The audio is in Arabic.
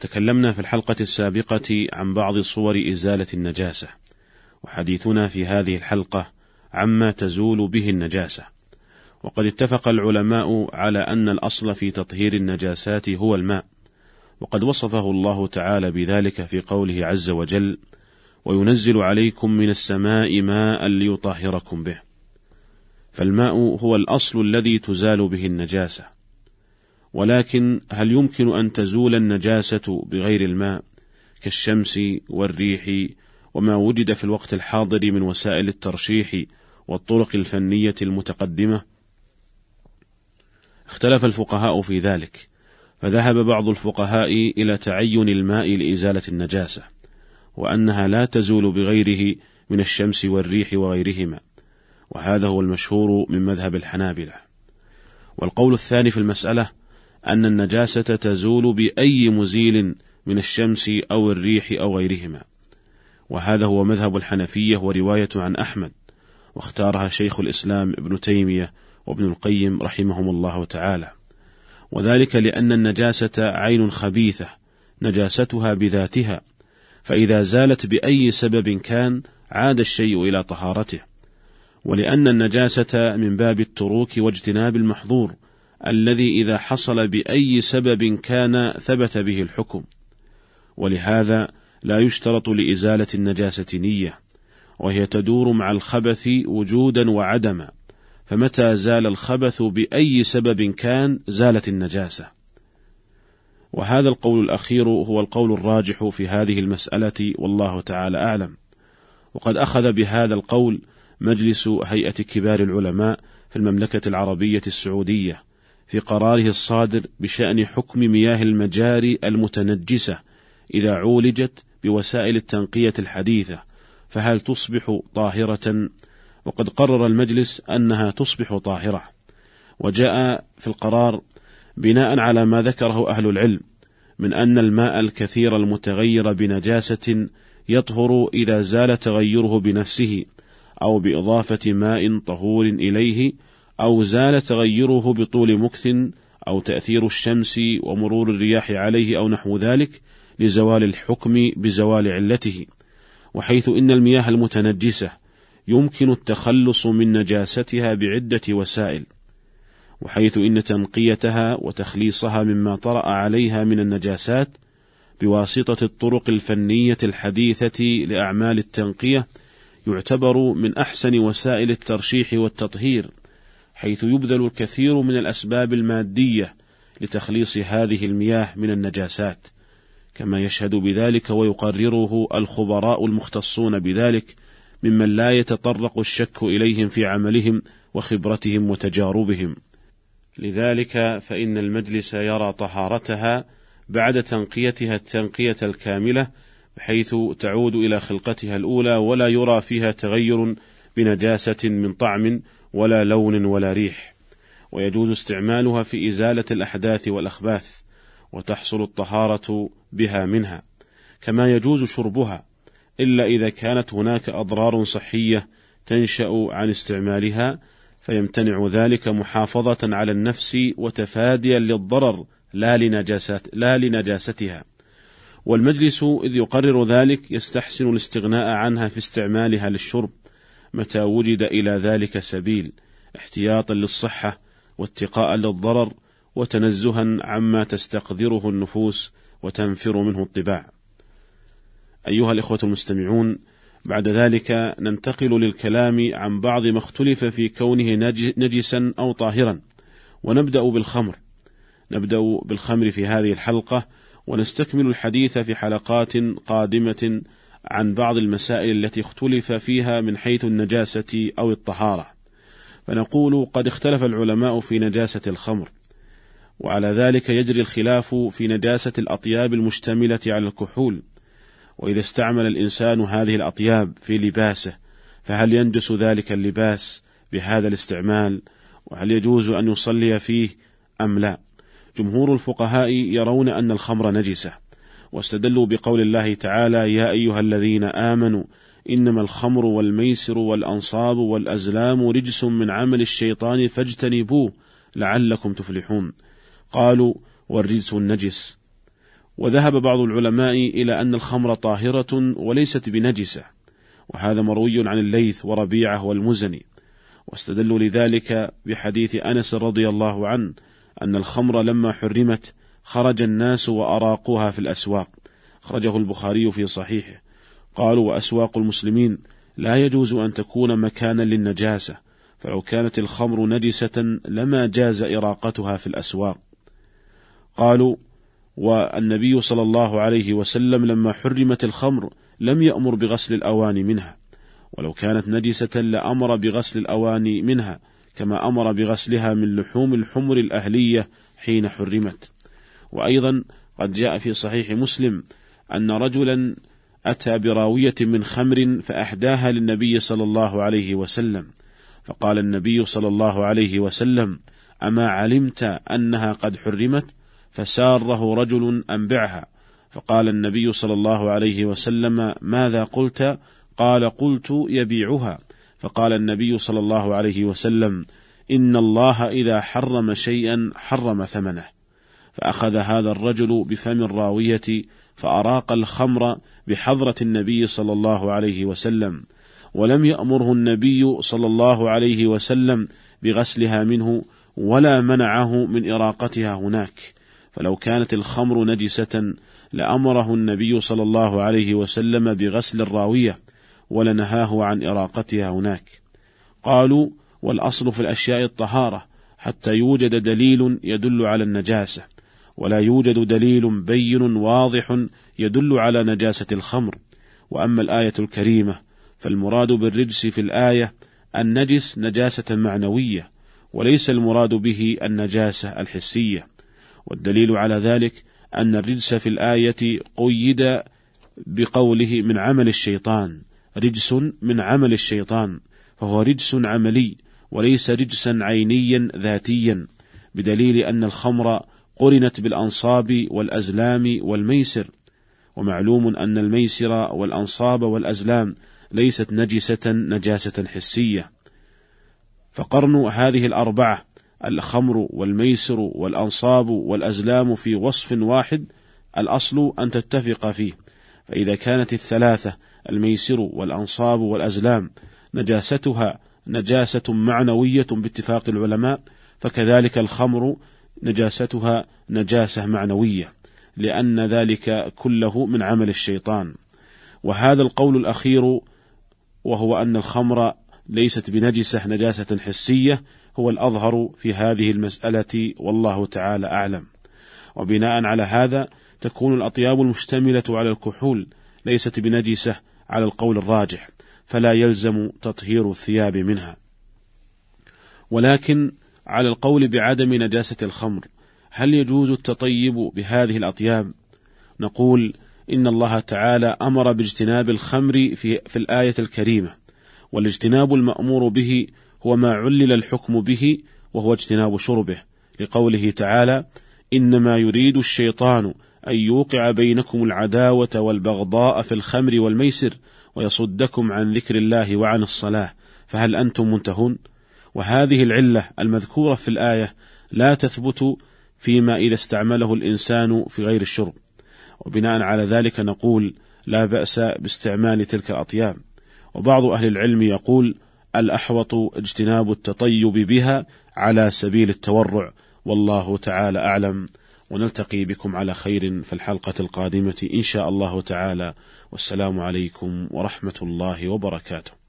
تكلمنا في الحلقة السابقة عن بعض صور إزالة النجاسة، وحديثنا في هذه الحلقة عما تزول به النجاسة، وقد اتفق العلماء على أن الأصل في تطهير النجاسات هو الماء، وقد وصفه الله تعالى بذلك في قوله عز وجل: وينزل عليكم من السماء ماء ليطهركم به. فالماء هو الأصل الذي تزال به النجاسة، ولكن هل يمكن أن تزول النجاسة بغير الماء كالشمس والريح وما وجد في الوقت الحاضر من وسائل الترشيح والطرق الفنية المتقدمة؟ اختلف الفقهاء في ذلك، فذهب بعض الفقهاء إلى تعين الماء لإزالة النجاسة، وأنها لا تزول بغيره من الشمس والريح وغيرهما، وهذا هو المشهور من مذهب الحنابلة. والقول الثاني في المسألة أن النجاسة تزول بأي مزيل من الشمس أو الريح أو غيرهما، وهذا هو مذهب الحنفية ورواية عن أحمد، واختارها شيخ الإسلام ابن تيمية وابن القيم رحمهم الله تعالى، وذلك لأن النجاسة عين خبيثة، نجاستها بذاتها، فإذا زالت بأي سبب كان عاد الشيء إلى طهارته، ولأن النجاسة من باب التروك واجتناب المحظور، الذي إذا حصل بأي سبب كان ثبت به الحكم، ولهذا لا يشترط لإزالة النجاسة نية، وهي تدور مع الخبث وجودا وعدما، فمتى زال الخبث بأي سبب كان زالت النجاسة. وهذا القول الأخير هو القول الراجح في هذه المسألة والله تعالى أعلم. وقد أخذ بهذا القول مجلس هيئة كبار العلماء في المملكة العربية السعودية في قراره الصادر بشأن حكم مياه المجاري المتنجسة إذا عولجت بوسائل التنقية الحديثة فهل تصبح طاهرة؟ وقد قرر المجلس أنها تصبح طاهرة، وجاء في القرار بناء على ما ذكره أهل العلم من أن الماء الكثير المتغير بنجاسة يطهر إذا زال تغيره بنفسه أو بإضافة ماء طهور إليه أو زال تغيره بطول مكث أو تأثير الشمس ومرور الرياح عليه أو نحو ذلك لزوال الحكم بزوال علته، وحيث إن المياه المتنجسة يمكن التخلص من نجاستها بعدة وسائل، وحيث إن تنقيتها وتخليصها مما طرأ عليها من النجاسات بواسطة الطرق الفنية الحديثة لأعمال التنقية يعتبر من أحسن وسائل الترشيح والتطهير. حيث يبذل الكثير من الأسباب المادية لتخليص هذه المياه من النجاسات، كما يشهد بذلك ويقرره الخبراء المختصون بذلك ممن لا يتطرق الشك إليهم في عملهم وخبرتهم وتجاربهم. لذلك فإن المجلس يرى طهارتها بعد تنقيتها التنقية الكاملة بحيث تعود إلى خلقتها الأولى ولا يرى فيها تغير بنجاسة من طعم ولا لون ولا ريح ويجوز استعمالها في إزالة الأحداث والأخباث وتحصل الطهارة بها منها كما يجوز شربها إلا إذا كانت هناك أضرار صحية تنشأ عن استعمالها فيمتنع ذلك محافظة على النفس وتفاديا للضرر لا لنجاسات لا لنجاستها. والمجلس إذ يقرر ذلك يستحسن الاستغناء عنها في استعمالها للشرب متى وجد إلى ذلك سبيل احتياطا للصحة واتقاء للضرر وتنزها عما تستقدره النفوس وتنفر منه الطباع. أيها الإخوة المستمعون، بعد ذلك ننتقل للكلام عن بعض ما اختلف في كونه نجسا أو طاهرا، ونبدأ بالخمر. نبدأ بالخمر في هذه الحلقة، ونستكمل الحديث في حلقات قادمة عن بعض المسائل التي اختلف فيها من حيث النجاسة أو الطهارة، فنقول قد اختلف العلماء في نجاسة الخمر، وعلى ذلك يجري الخلاف في نجاسة الأطياب المشتملة على الكحول. وإذا استعمل الإنسان هذه الأطياب في لباسه فهل ينجس ذلك اللباس بهذا الاستعمال؟ وهل يجوز أن يصلي فيه أم لا؟ جمهور الفقهاء يرون أن الخمر نجسة. واستدلوا بقول الله تعالى يا أيها الذين آمنوا إنما الخمر والميسر والأنصاب والأزلام رجس من عمل الشيطان فاجتنبوه لعلكم تفلحون. قالوا والرجس النجس. وذهب بعض العلماء إلى أن الخمر طاهرة وليست بنجسة وهذا مروي عن الليث وربيعة والمزني. واستدلوا لذلك بحديث أنس رضي الله عنه أن الخمر لما حرمت خرج الناس وأراقوها في الأسواق. أخرجه البخاري في صحيحه. قالوا وأسواق المسلمين لا يجوز أن تكون مكانا للنجاسة فلو كانت الخمر نجسة لما جاز إراقتها في الأسواق. قالوا والنبي صلى الله عليه وسلم لما حرمت الخمر لم يأمر بغسل الأواني منها. ولو كانت نجسة لأمر بغسل الأواني منها كما أمر بغسلها من لحوم الحمر الأهلية حين حرمت. وأيضا قد جاء في صحيح مسلم أن رجلا أتى براوية من خمر فأحداها للنبي صلى الله عليه وسلم. فقال النبي صلى الله عليه وسلم أما علمت أنها قد حرمت فساره رجل أنبعها. فقال النبي صلى الله عليه وسلم ماذا قلت؟ قال قلت يبيعها. فقال النبي صلى الله عليه وسلم إن الله إذا حرم شيئا حرم ثمنه. فأخذ هذا الرجل بفم الراوية فأراق الخمر بحضرة النبي صلى الله عليه وسلم ولم يأمره النبي صلى الله عليه وسلم بغسلها منه ولا منعه من إراقتها هناك. فلو كانت الخمر نجسة لأمره النبي صلى الله عليه وسلم بغسل الراوية ولنهاه عن إراقتها هناك. قالوا والأصل في الأشياء الطهارة حتى يوجد دليل يدل على النجاسة. ولا يوجد دليل بين واضح يدل على نجاسة الخمر. وأما الآية الكريمة فالمراد بالرجس في الآية النجس نجاسة معنوية وليس المراد به النجاسة الحسية. والدليل على ذلك أن الرجس في الآية قيد بقوله من عمل الشيطان رجس من عمل الشيطان فهو رجس عملي وليس رجسا عينيا ذاتيا. بدليل أن الخمر قرنت بالأنصاب والأزلام والميسر ومعلوم أن الميسر والأنصاب والأزلام ليست نجسة نجاسة حسية. فقرن هذه الأربعة الخمر والميسر والأنصاب والأزلام في وصف واحد الأصل أن تتفق فيه. فإذا كانت الثلاثة الميسر والأنصاب والأزلام نجاستها نجاسة معنوية باتفاق العلماء فكذلك الخمر نجاستها نجاسة معنوية لأن ذلك كله من عمل الشيطان. وهذا القول الأخير وهو أن الخمر ليست بنجسة نجاسة حسية هو الأظهر في هذه المسألة والله تعالى أعلم. وبناء على هذا تكون الأطياب المشتملة على الكحول ليست بنجسة على القول الراجح فلا يلزم تطهير الثياب منها. ولكن على القول بعدم نجاسة الخمر. هل يجوز التطيب بهذه الأطياب؟ نقول إن الله تعالى أمر باجتناب الخمر في, في الآية الكريمة والاجتناب المأمور به هو ما علل الحكم به وهو اجتناب شربه. لقوله تعالى إنما يريد الشيطان أن يوقع بينكم العداوة والبغضاء في الخمر والميسر ويصدكم عن ذكر الله وعن الصلاة. فهل أنتم منتهون؟ وهذه العلة المذكورة في الآية لا تثبت فيما إذا استعمله الإنسان في غير الشرب. وبناء على ذلك نقول لا بأس باستعمال تلك الأطياب. وبعض أهل العلم يقول الأحوط اجتناب التطيب بها على سبيل التورع. والله تعالى أعلم. ونلتقي بكم على خير في الحلقة القادمة إن شاء الله تعالى. والسلام عليكم ورحمة الله وبركاته.